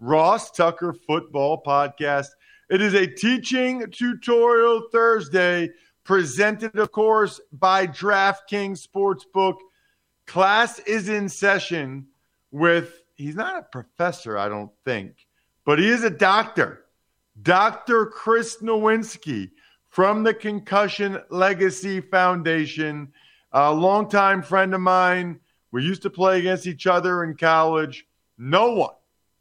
Ross Tucker Football Podcast. It is a teaching tutorial Thursday presented, of course, by DraftKings Sportsbook. Class is in session with, he's not a professor, I don't think, but he is a doctor. Dr. Chris Nowinski from the Concussion Legacy Foundation, a longtime friend of mine. We used to play against each other in college. No one,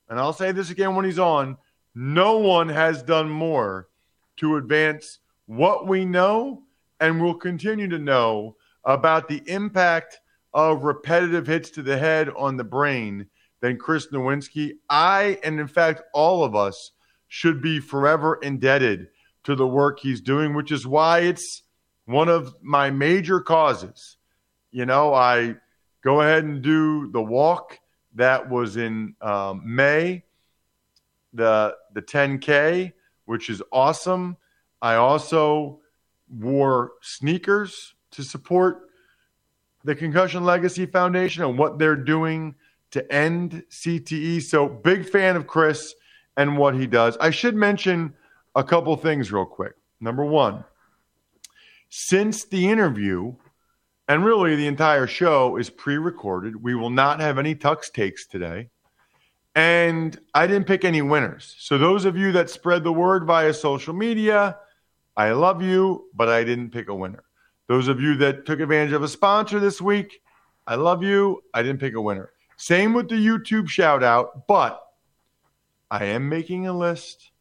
and I'll say this again when he's on, no one has done more to advance what we know and will continue to know about the impact of repetitive hits to the head on the brain than Chris Nowinski. I, and in fact, all of us, should be forever indebted to the work he's doing, which is why it's one of my major causes. You know, I go ahead and do the walk that was in um, May, the the 10K, which is awesome. I also wore sneakers to support the Concussion Legacy Foundation and what they're doing to end CTE. So, big fan of Chris and what he does. I should mention a couple things real quick. Number one, since the interview, and really the entire show is pre recorded, we will not have any tux takes today. And I didn't pick any winners. So, those of you that spread the word via social media, I love you, but I didn't pick a winner. Those of you that took advantage of a sponsor this week, I love you. I didn't pick a winner. Same with the YouTube shout out, but I am making a list.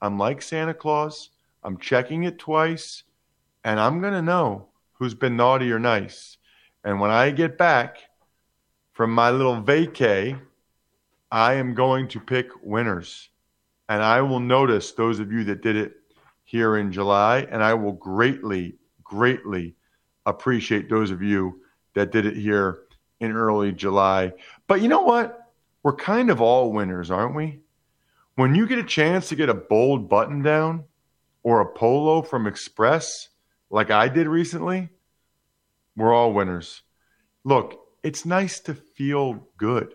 I'm like Santa Claus. I'm checking it twice, and I'm going to know who's been naughty or nice. And when I get back from my little vacay, I am going to pick winners. And I will notice those of you that did it here in July, and I will greatly, greatly appreciate those of you that did it here in early July. But you know what? We're kind of all winners, aren't we? When you get a chance to get a bold button down or a polo from Express, like I did recently, we're all winners. Look, it's nice to feel good.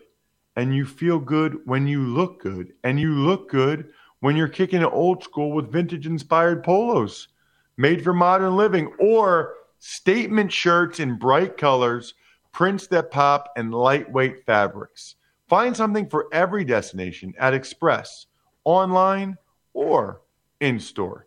And you feel good when you look good. And you look good when you're kicking it old school with vintage inspired polos made for modern living or statement shirts in bright colors, prints that pop, and lightweight fabrics. Find something for every destination at Express online, or in store.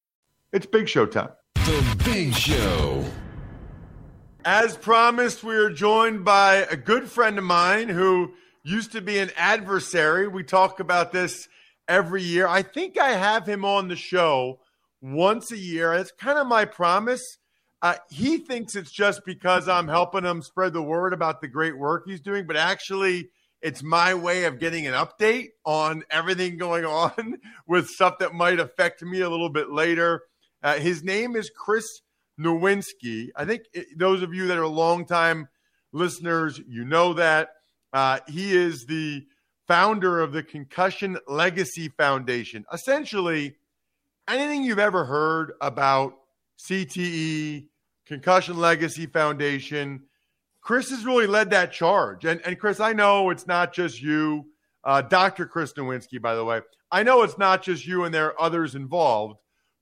It's Big Show time. The Big Show. As promised, we are joined by a good friend of mine who used to be an adversary. We talk about this every year. I think I have him on the show once a year. It's kind of my promise. Uh, he thinks it's just because I'm helping him spread the word about the great work he's doing, but actually, it's my way of getting an update on everything going on with stuff that might affect me a little bit later. Uh, his name is Chris Nowinski. I think it, those of you that are longtime listeners, you know that. Uh, he is the founder of the Concussion Legacy Foundation. Essentially, anything you've ever heard about CTE, Concussion Legacy Foundation, Chris has really led that charge. And, and Chris, I know it's not just you, uh, Dr. Chris Nowinski, by the way. I know it's not just you and there are others involved,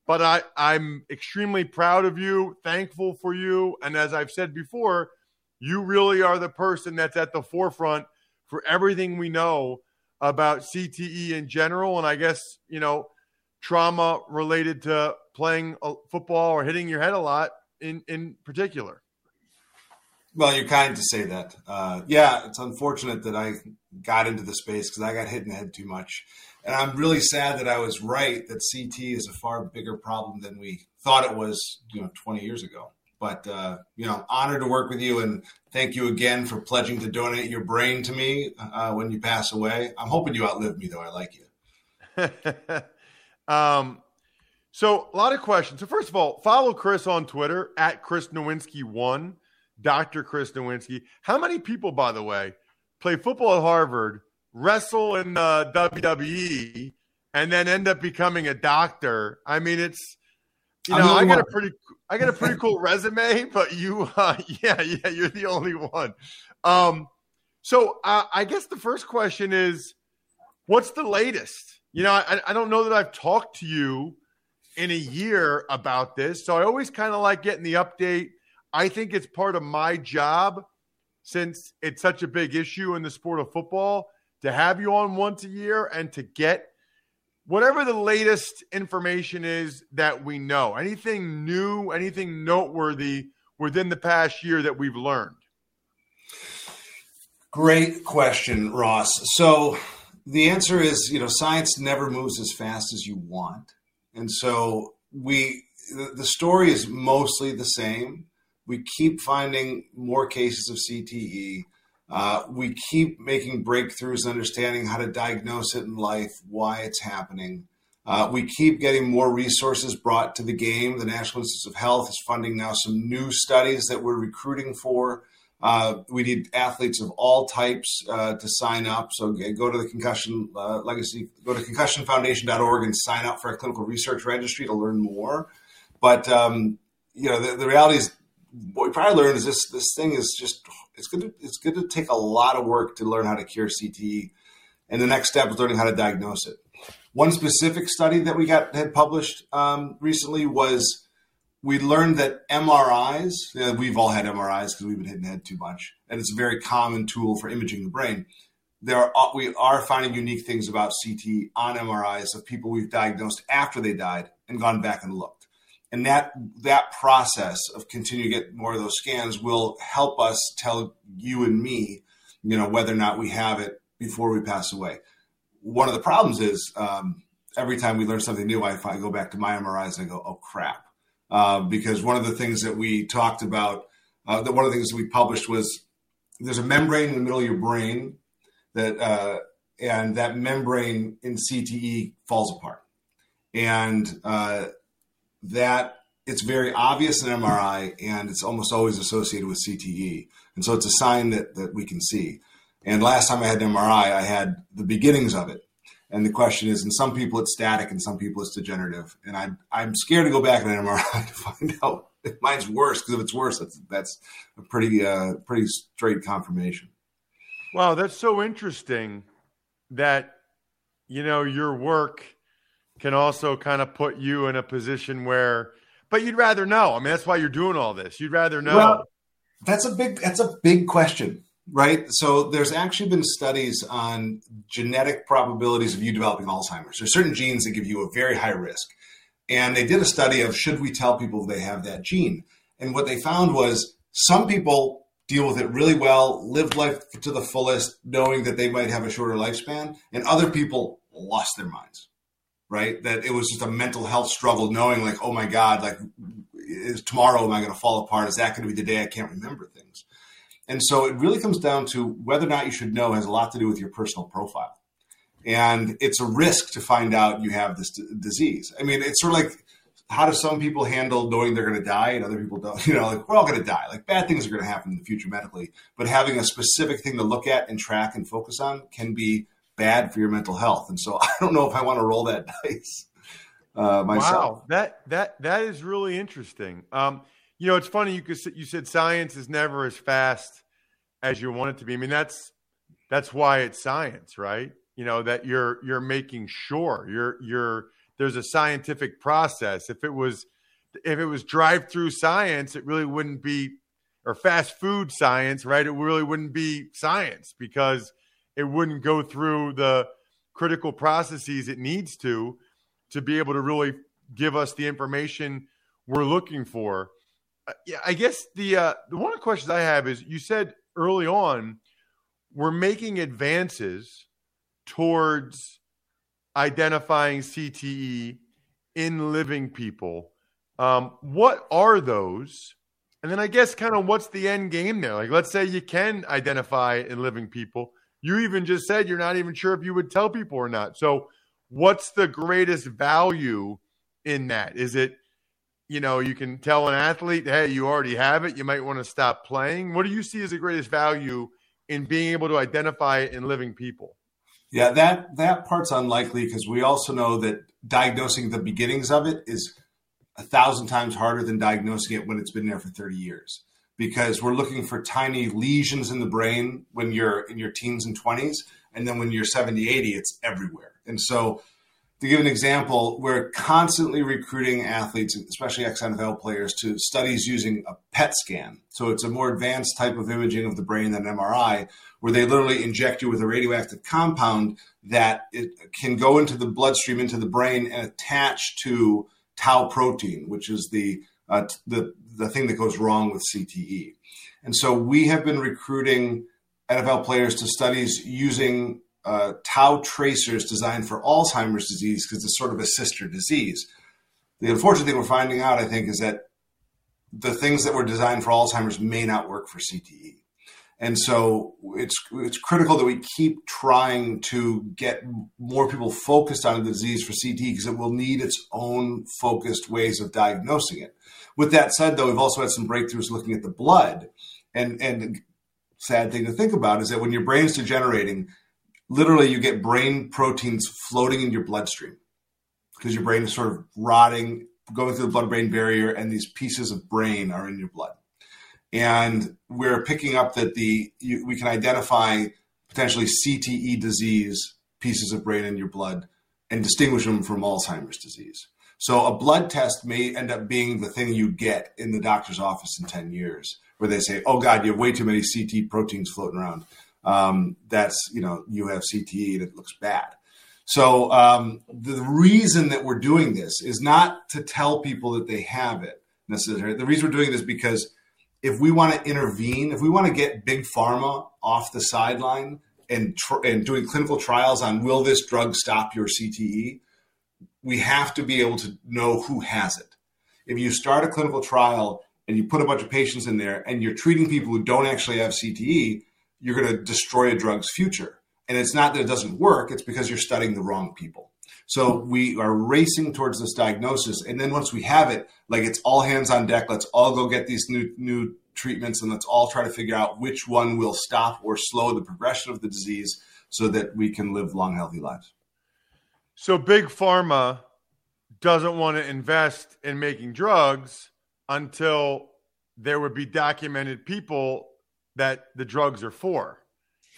but I, I'm extremely proud of you, thankful for you. And as I've said before, you really are the person that's at the forefront for everything we know about CTE in general. And I guess, you know, trauma related to playing football or hitting your head a lot in, in particular. Well, you're kind to say that. Uh, yeah, it's unfortunate that I got into the space because I got hit in the head too much. And I'm really sad that I was right that CT is a far bigger problem than we thought it was, you know, 20 years ago. But uh, you know, honored to work with you, and thank you again for pledging to donate your brain to me uh, when you pass away. I'm hoping you outlive me, though. I like you. um, so a lot of questions. So first of all, follow Chris on Twitter at Chris Nowinski one, Doctor Chris Nowinski. How many people, by the way, play football at Harvard, wrestle in uh, WWE, and then end up becoming a doctor? I mean, it's you know, I got a pretty I got a pretty cool resume, but you, uh, yeah, yeah, you're the only one. Um, so uh, I guess the first question is, what's the latest? You know, I, I don't know that I've talked to you in a year about this, so I always kind of like getting the update. I think it's part of my job since it's such a big issue in the sport of football to have you on once a year and to get whatever the latest information is that we know, anything new, anything noteworthy within the past year that we've learned? Great question, Ross. So the answer is, you know, science never moves as fast as you want. And so we the story is mostly the same. We keep finding more cases of CTE. Uh, we keep making breakthroughs, understanding how to diagnose it in life, why it's happening. Uh, we keep getting more resources brought to the game. The National Institutes of Health is funding now some new studies that we're recruiting for. Uh, we need athletes of all types uh, to sign up. So go to the concussion uh, legacy, go to concussionfoundation.org and sign up for a clinical research registry to learn more. But um, you know, the, the reality is, what we probably learned is this: this thing is just it's going to it's going to take a lot of work to learn how to cure CTE, and the next step is learning how to diagnose it. One specific study that we got had published um, recently was we learned that MRIs. You know, we've all had MRIs because we've been hitting head too much, and it's a very common tool for imaging the brain. There are, we are finding unique things about CT on MRIs of people we've diagnosed after they died and gone back and looked and that that process of continuing to get more of those scans will help us tell you and me, you know, whether or not we have it before we pass away. One of the problems is um, every time we learn something new, I, I go back to my MRIs and I go, "Oh crap!" Uh, because one of the things that we talked about, uh, that one of the things we published was there's a membrane in the middle of your brain that, uh, and that membrane in CTE falls apart, and uh, that it's very obvious in MRI and it's almost always associated with CTE. And so it's a sign that, that we can see. And last time I had an MRI, I had the beginnings of it. And the question is, in some people it's static, and some people it's degenerative. And I, I'm scared to go back in an MRI to find out if mine's worse. Because if it's worse, that's that's a pretty uh, pretty straight confirmation. Wow, that's so interesting. That you know your work can also kind of put you in a position where, but you'd rather know. I mean, that's why you're doing all this. You'd rather know. Well, that's a big that's a big question, right? So there's actually been studies on genetic probabilities of you developing Alzheimer's. There's certain genes that give you a very high risk, and they did a study of should we tell people they have that gene, and what they found was some people deal with it really well, lived life to the fullest, knowing that they might have a shorter lifespan, and other people lost their minds right? That it was just a mental health struggle, knowing like, oh my God, like is tomorrow am I going to fall apart? Is that going to be the day I can't remember things? And so it really comes down to whether or not you should know has a lot to do with your personal profile. And it's a risk to find out you have this d- disease. I mean, it's sort of like how do some people handle knowing they're going to die and other people don't? You know, like we're all going to die. Like bad things are going to happen in the future medically, but having a specific thing to look at and track and focus on can be bad for your mental health. And so I don't know if I want to roll that dice uh, myself. Wow, that that that is really interesting. Um, you know, it's funny you could you said science is never as fast as you want it to be. I mean, that's that's why it's science, right? You know that you're you're making sure you're you're there's a scientific process. If it was if it was drive through science, it really wouldn't be or fast food science, right? It really wouldn't be science because it wouldn't go through the critical processes it needs to to be able to really give us the information we're looking for. Uh, yeah, I guess the uh, the one of the questions I have is you said early on we're making advances towards identifying CTE in living people. Um, what are those? And then I guess kind of what's the end game there? Like, let's say you can identify in living people. You even just said you're not even sure if you would tell people or not. So, what's the greatest value in that? Is it, you know, you can tell an athlete, hey, you already have it. You might want to stop playing. What do you see as the greatest value in being able to identify it in living people? Yeah, that that part's unlikely because we also know that diagnosing the beginnings of it is a thousand times harder than diagnosing it when it's been there for 30 years because we're looking for tiny lesions in the brain when you're in your teens and 20s and then when you're 70 80 it's everywhere and so to give an example, we're constantly recruiting athletes, especially ex NFL players, to studies using a PET scan. So it's a more advanced type of imaging of the brain than MRI, where they literally inject you with a radioactive compound that it can go into the bloodstream, into the brain, and attach to tau protein, which is the uh, the the thing that goes wrong with CTE. And so we have been recruiting NFL players to studies using uh, tau tracers designed for Alzheimer's disease because it's sort of a sister disease. The unfortunate thing we're finding out, I think, is that the things that were designed for Alzheimer's may not work for CTE. And so it's it's critical that we keep trying to get more people focused on the disease for CT because it will need its own focused ways of diagnosing it. With that said, though, we've also had some breakthroughs looking at the blood. And and sad thing to think about is that when your brain is degenerating, literally you get brain proteins floating in your bloodstream because your brain is sort of rotting, going through the blood brain barrier, and these pieces of brain are in your blood. And we're picking up that the you, we can identify potentially CTE disease pieces of brain in your blood and distinguish them from Alzheimer's disease. So a blood test may end up being the thing you get in the doctor's office in 10 years, where they say, oh God, you have way too many CT proteins floating around um, that's you know you have CTE it looks bad. So um, the reason that we're doing this is not to tell people that they have it necessarily. The reason we're doing this because if we want to intervene, if we want to get big pharma off the sideline and tr- and doing clinical trials on will this drug stop your CTE, we have to be able to know who has it. If you start a clinical trial and you put a bunch of patients in there and you're treating people who don't actually have CTE, you're going to destroy a drug's future. And it's not that it doesn't work, it's because you're studying the wrong people. So we are racing towards this diagnosis. And then once we have it, like it's all hands on deck, let's all go get these new, new treatments and let's all try to figure out which one will stop or slow the progression of the disease so that we can live long, healthy lives. So big pharma doesn't want to invest in making drugs until there would be documented people that the drugs are for.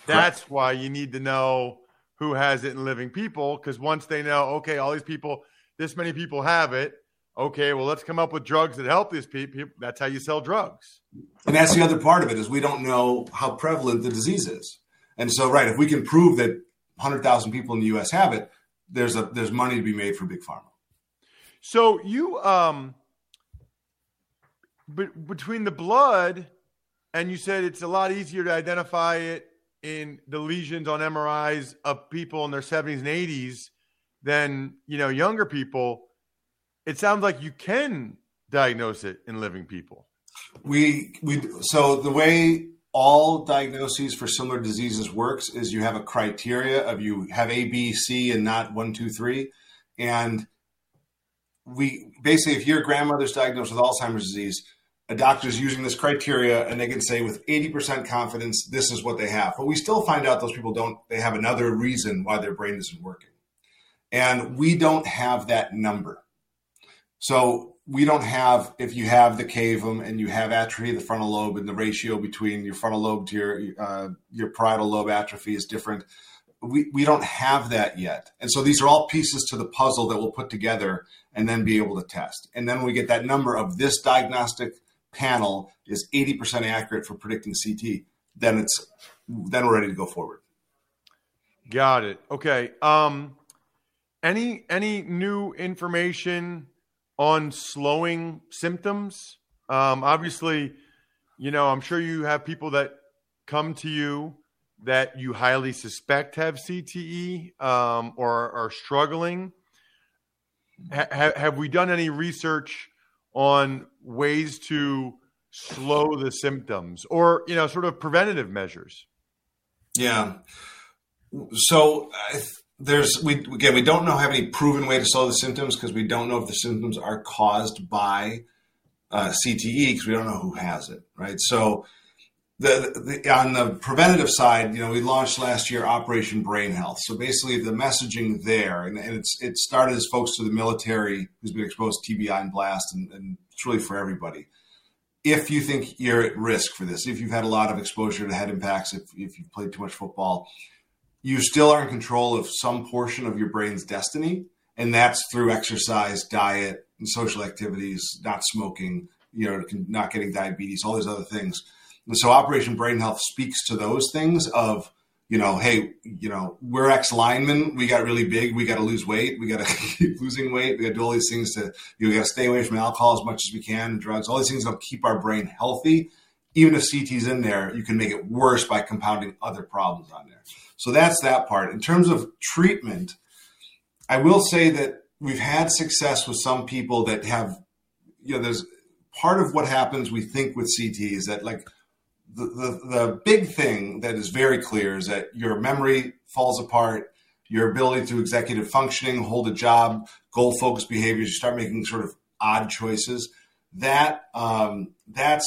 That's why you need to know who has it in living people because once they know, okay, all these people, this many people have it. Okay, well, let's come up with drugs that help these people. That's how you sell drugs. And that's the other part of it is we don't know how prevalent the disease is. And so, right, if we can prove that 100,000 people in the U.S. have it, there's a there's money to be made for big pharma. So you um, but between the blood and you said it's a lot easier to identify it in the lesions on MRIs of people in their 70s and 80s than you know younger people. It sounds like you can diagnose it in living people. We we so the way all diagnoses for similar diseases works is you have a criteria of you have A, B, C, and not one, two, three, and we basically if your grandmother's diagnosed with Alzheimer's disease, a doctor's using this criteria and they can say with 80% confidence this is what they have. But we still find out those people don't they have another reason why their brain isn't working. And we don't have that number. So we don't have if you have the cavum and you have atrophy of the frontal lobe and the ratio between your frontal lobe to your uh, your parietal lobe atrophy is different. We, we don't have that yet. And so these are all pieces to the puzzle that we'll put together and then be able to test. And then we get that number of this diagnostic panel is 80% accurate for predicting CT, then it's then we're ready to go forward. Got it. Okay. Um any any new information on slowing symptoms? Um obviously, you know, I'm sure you have people that come to you that you highly suspect have CTE um, or are struggling. Ha- have we done any research on ways to slow the symptoms or you know sort of preventative measures. Yeah. So there's we again we don't know have any proven way to slow the symptoms because we don't know if the symptoms are caused by uh, cte because we don't know who has it right? So the, the, on the preventative side, you know, we launched last year Operation Brain Health. So basically, the messaging there, and, and it's it started as folks to the military who's been exposed to TBI and blast, and, and it's really for everybody. If you think you're at risk for this, if you've had a lot of exposure to head impacts, if, if you've played too much football, you still are in control of some portion of your brain's destiny, and that's through exercise, diet, and social activities, not smoking, you know, not getting diabetes, all these other things and so Operation Brain Health speaks to those things of, you know, hey, you know, we're ex linemen. We got really big. We got to lose weight. We got to keep losing weight. We got to do all these things to, you know, we got to stay away from alcohol as much as we can, drugs, all these things that'll keep our brain healthy. Even if CT's in there, you can make it worse by compounding other problems on there. So that's that part. In terms of treatment, I will say that we've had success with some people that have, you know, there's part of what happens, we think with CT is that like the, the, big thing that is very clear is that your memory falls apart, your ability to executive functioning, hold a job, goal focused behaviors, you start making sort of odd choices. That um, that's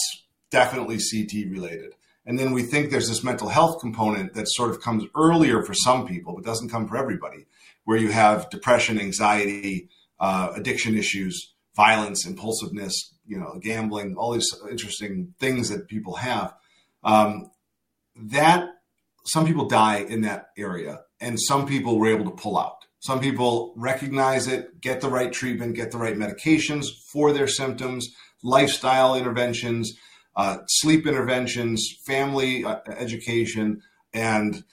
definitely CT related. And then we think there's this mental health component that sort of comes earlier for some people, but doesn't come for everybody, where you have depression, anxiety, uh, addiction issues, violence, impulsiveness, you know, gambling, all these interesting things that people have. Um, that some people die in that area, and some people were able to pull out. Some people recognize it, get the right treatment, get the right medications for their symptoms, lifestyle interventions, uh, sleep interventions, family uh, education, and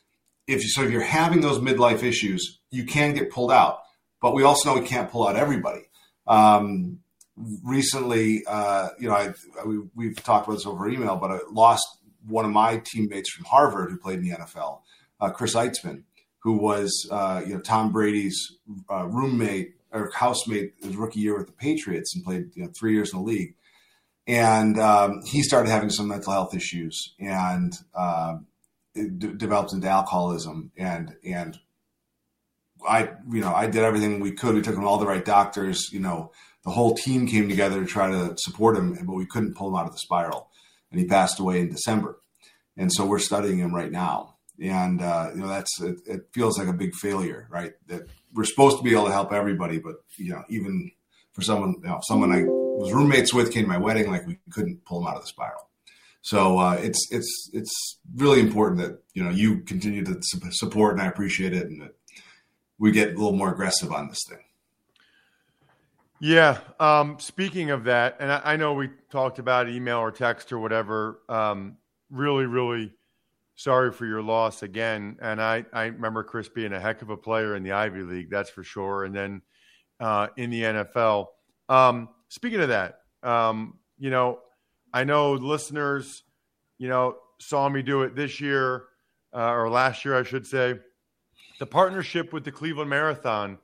if you, so, if you're having those midlife issues, you can get pulled out. But we also know we can't pull out everybody. Um, recently, uh, you know, I, we, have talked about this over email, but I lost one of my teammates from Harvard who played in the NFL, uh, Chris Eitzmann, who was uh, you know Tom Brady's uh, roommate or housemate his rookie year with the Patriots and played you know, three years in the league. And um, he started having some mental health issues and um, d- developed into alcoholism. And and I you know I did everything we could. We took him all the right doctors. You know the whole team came together to try to support him, but we couldn't pull him out of the spiral and he passed away in December. And so we're studying him right now. And uh, you know that's it, it, feels like a big failure, right? That we're supposed to be able to help everybody, but you know even for someone, you know, someone I was roommates with came to my wedding, like we couldn't pull him out of the spiral. So uh, it's it's it's really important that you know you continue to support, and I appreciate it, and that we get a little more aggressive on this thing. Yeah. Um, speaking of that, and I, I, know we talked about email or text or whatever. Um, really, really sorry for your loss again. And I, I remember Chris being a heck of a player in the Ivy League, that's for sure. And then uh, in the NFL. Um, speaking of that, um, you know, I know listeners, you know, saw me do it this year uh, or last year, I should say. The partnership with the Cleveland Marathon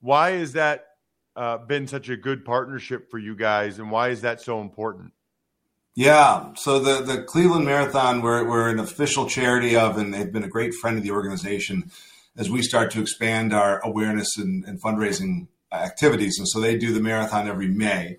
Why is that uh, been such a good partnership for you guys, and why is that so important? Yeah, so the the Cleveland Marathon, we're we're an official charity of, and they've been a great friend of the organization as we start to expand our awareness and, and fundraising activities. And so they do the marathon every May,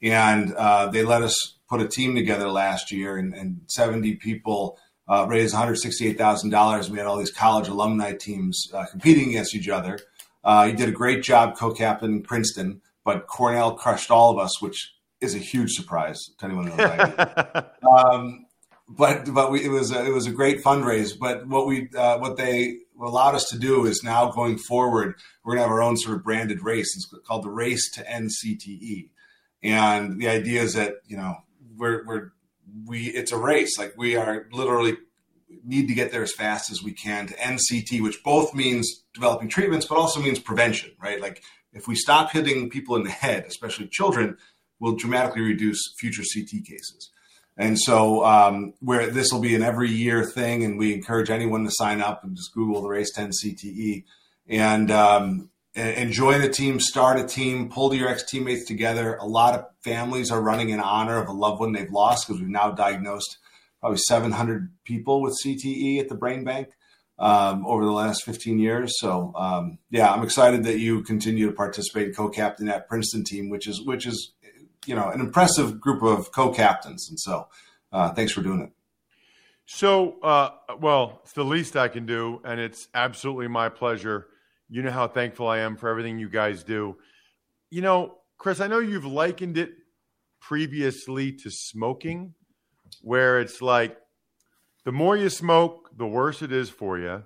and uh, they let us put a team together last year, and, and 70 people uh, raised $168,000. We had all these college alumni teams uh, competing against each other. Uh, you did a great job co-captaining Princeton, but Cornell crushed all of us, which is a huge surprise to anyone who knows. um, but but we, it was a, it was a great fundraise. But what we uh, what they allowed us to do is now going forward, we're going to have our own sort of branded race. It's called the Race to End CTE, and the idea is that you know we're we're we it's a race. Like we are literally need to get there as fast as we can to NCT, which both means developing treatments, but also means prevention, right? Like if we stop hitting people in the head, especially children, we'll dramatically reduce future CT cases. And so, um, where this will be an every year thing, and we encourage anyone to sign up and just Google the Race 10 CTE and, um, and join a team, start a team, pull your ex teammates together. A lot of families are running in honor of a loved one they've lost because we've now diagnosed probably 700 people with CTE at the Brain Bank um, over the last 15 years. So um, yeah, I'm excited that you continue to participate and co-captain that Princeton team, which is which is you know an impressive group of co-captains. And so uh, thanks for doing it. So uh, well, it's the least I can do, and it's absolutely my pleasure. You know how thankful I am for everything you guys do. You know, Chris, I know you've likened it previously to smoking, where it's like the more you smoke, the worse it is for you.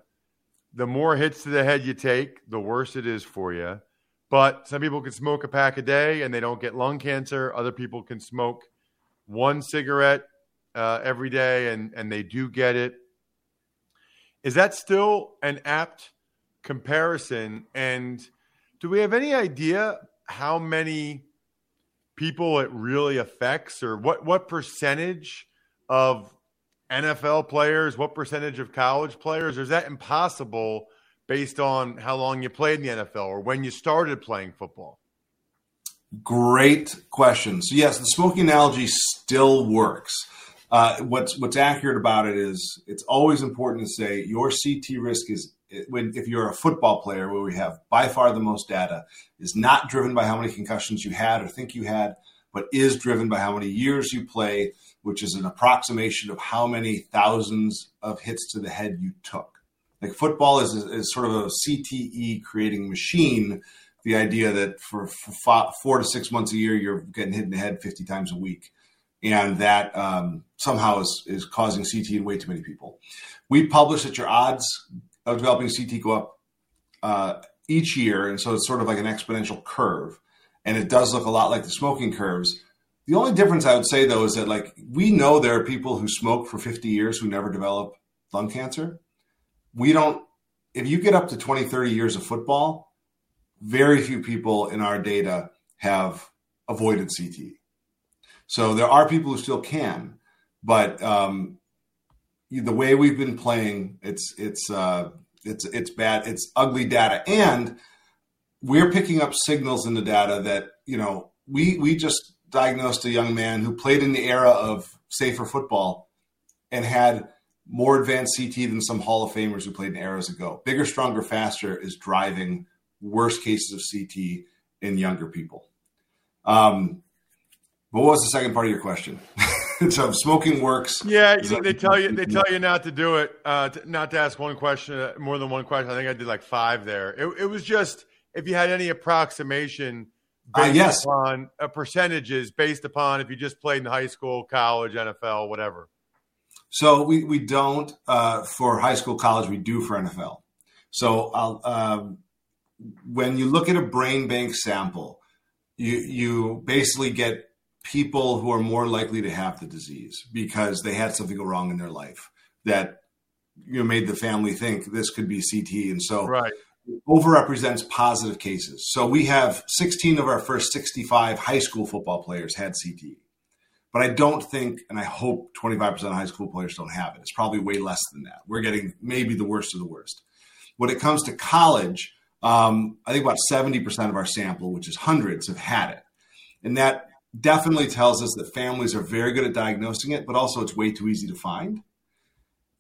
The more hits to the head you take, the worse it is for you. But some people can smoke a pack a day and they don't get lung cancer. Other people can smoke one cigarette uh, every day and, and they do get it. Is that still an apt comparison? And do we have any idea how many people it really affects or what, what percentage of NFL players? What percentage of college players? Or is that impossible based on how long you played in the NFL or when you started playing football? Great question. So yes, the smoking analogy still works. Uh, what's what's accurate about it is it's always important to say your CT risk is when if you're a football player where we have by far the most data is not driven by how many concussions you had or think you had, but is driven by how many years you play which is an approximation of how many thousands of hits to the head you took. Like football is, is sort of a CTE creating machine. The idea that for, four to six months a year, you're getting hit in the head 50 times a week. And that um, somehow is, is causing CT in way too many people. We publish that your odds of developing CT go up uh, each year. And so it's sort of like an exponential curve. And it does look a lot like the smoking curves the only difference I would say though is that like we know there are people who smoke for 50 years who never develop lung cancer. We don't if you get up to 20, 30 years of football, very few people in our data have avoided CT. So there are people who still can, but um, the way we've been playing, it's it's uh, it's it's bad. It's ugly data, and we're picking up signals in the data that you know we we just diagnosed a young man who played in the era of safer football and had more advanced CT than some Hall of Famers who played in eras ago. Bigger, stronger, faster is driving worse cases of CT in younger people. Um, but what was the second part of your question? so smoking works. Yeah, they tell you they tell you not to do it, uh, to, not to ask one question, uh, more than one question. I think I did like five there. It, it was just if you had any approximation uh, yes. upon uh, percentages based upon if you just played in high school, college, NFL, whatever. So we, we don't uh, for high school, college. We do for NFL. So um, when you look at a brain bank sample, you you basically get people who are more likely to have the disease because they had something go wrong in their life that you know made the family think this could be CT, and so right overrepresents positive cases. So we have 16 of our first 65 high school football players had CTE. But I don't think, and I hope 25% of high school players don't have it. It's probably way less than that. We're getting maybe the worst of the worst. When it comes to college, Um, I think about 70% of our sample, which is hundreds, have had it. And that definitely tells us that families are very good at diagnosing it, but also it's way too easy to find.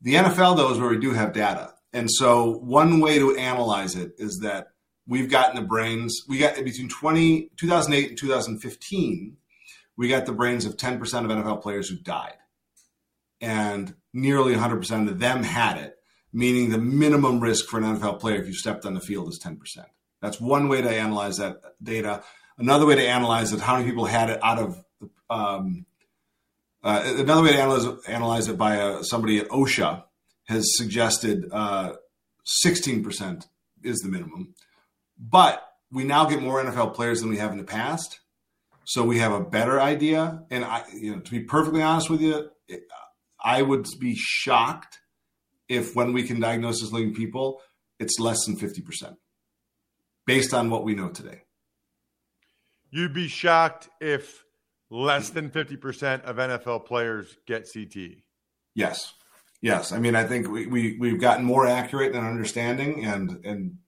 The NFL, though, is where we do have data. And so one way to analyze it is that we've gotten the brains, we got between 20, 2008 and 2015, we got the brains of 10% of NFL players who died. And nearly 100% of them had it, meaning the minimum risk for an NFL player if you stepped on the field is 10%. That's one way to analyze that data. Another way to analyze it, how many people had it out of um, uh, another way to analyze, analyze it by uh, somebody at OSHA has suggested uh, 16% is the minimum. But we now get more NFL players than we have in the past. So we have a better idea. And I, you know, to be perfectly honest with you, I would be shocked if when we can diagnose as living people, it's less than 50% based on what we know today. You'd be shocked if less than 50% of NFL players get CT. Yes. Yes. I mean, I think we, we, we've gotten more accurate in understanding and, and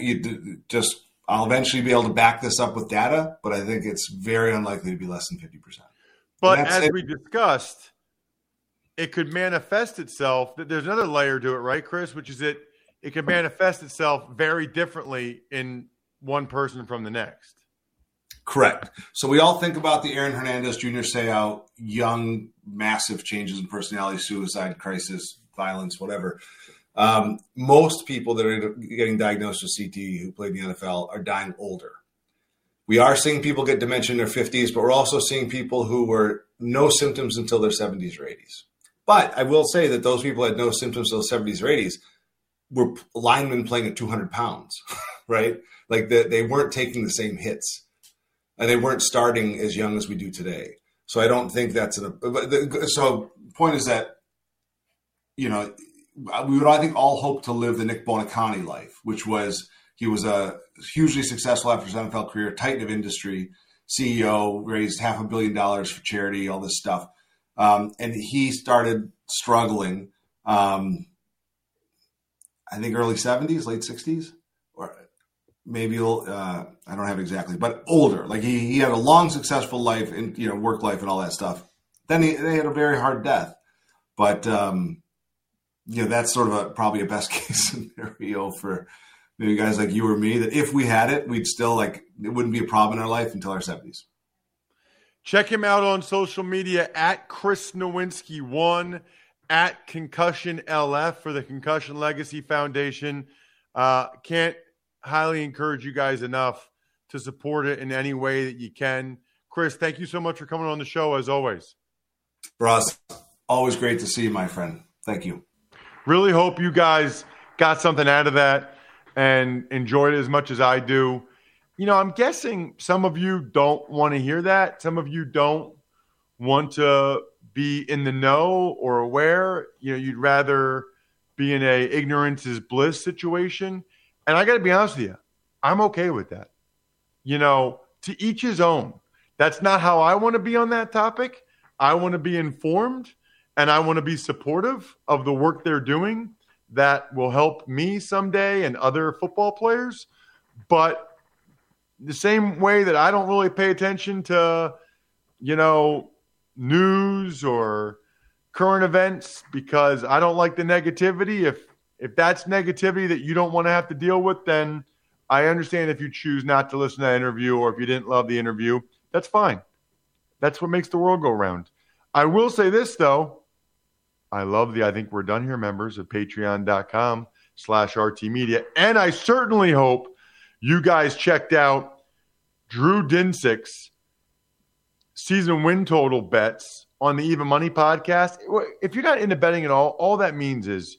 you just, I'll eventually be able to back this up with data, but I think it's very unlikely to be less than 50%. But as it. we discussed, it could manifest itself. There's another layer to it, right, Chris? Which is that it can manifest itself very differently in one person from the next. Correct. So we all think about the Aaron Hernandez Junior Seau, young, massive changes in personality, suicide, crisis, violence, whatever. Um, most people that are getting diagnosed with CT who played in the NFL are dying older. We are seeing people get dementia in their 50s, but we're also seeing people who were no symptoms until their 70s or 80s. But I will say that those people had no symptoms until 70s or 80s were linemen playing at 200 pounds, right? Like the, they weren't taking the same hits and they weren't starting as young as we do today. So I don't think that's an. So point is that, you know, we would I think all hope to live the Nick Buoniconti life, which was he was a hugely successful after his NFL career, titan of industry, CEO, raised half a billion dollars for charity, all this stuff, um, and he started struggling. Um, I think early seventies, late sixties, maybe uh, I don't have exactly, but older. Like he, he had a long, successful life and you know work life and all that stuff. Then he, they had a very hard death, but um, you know that's sort of a probably a best case scenario for maybe guys like you or me. That if we had it, we'd still like it wouldn't be a problem in our life until our seventies. Check him out on social media at Chris Nowinski one at Concussion LF for the Concussion Legacy Foundation. Uh, can't highly encourage you guys enough to support it in any way that you can. Chris, thank you so much for coming on the show as always. Ross, always great to see you, my friend. Thank you. Really hope you guys got something out of that and enjoyed it as much as I do. You know, I'm guessing some of you don't want to hear that. Some of you don't want to be in the know or aware. You know, you'd rather be in a ignorance is bliss situation. And I got to be honest with you, I'm okay with that. You know, to each his own. That's not how I want to be on that topic. I want to be informed and I want to be supportive of the work they're doing that will help me someday and other football players. But the same way that I don't really pay attention to, you know, news or current events because I don't like the negativity. If if that's negativity that you don't want to have to deal with, then I understand if you choose not to listen to that interview or if you didn't love the interview, that's fine. That's what makes the world go round. I will say this though. I love the I think we're done here members of patreon.com slash RT Media. And I certainly hope you guys checked out Drew Dinsick's season win total bets on the Even Money podcast. If you're not into betting at all, all that means is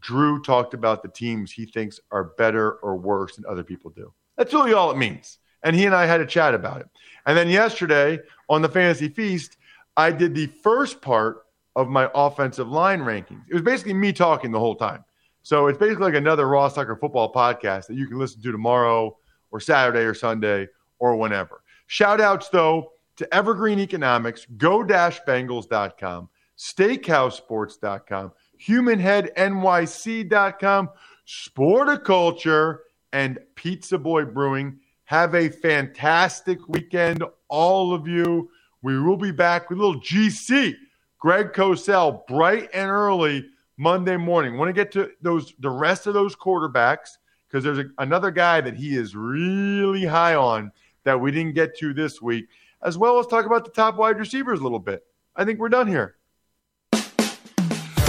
Drew talked about the teams he thinks are better or worse than other people do. That's really all it means. And he and I had a chat about it. And then yesterday on the Fantasy Feast, I did the first part of my offensive line rankings. It was basically me talking the whole time. So it's basically like another Ross Tucker football podcast that you can listen to tomorrow or Saturday or Sunday or whenever. Shout outs, though, to Evergreen Economics, go-bengals.com, steakhousesports.com, humanheadnyc.com, Sporticulture, and Pizza Boy Brewing. Have a fantastic weekend, all of you. We will be back with a little GC, Greg Cosell, bright and early Monday morning. Want to get to those the rest of those quarterbacks because there's a, another guy that he is really high on that we didn't get to this week, as well as talk about the top wide receivers a little bit. I think we're done here.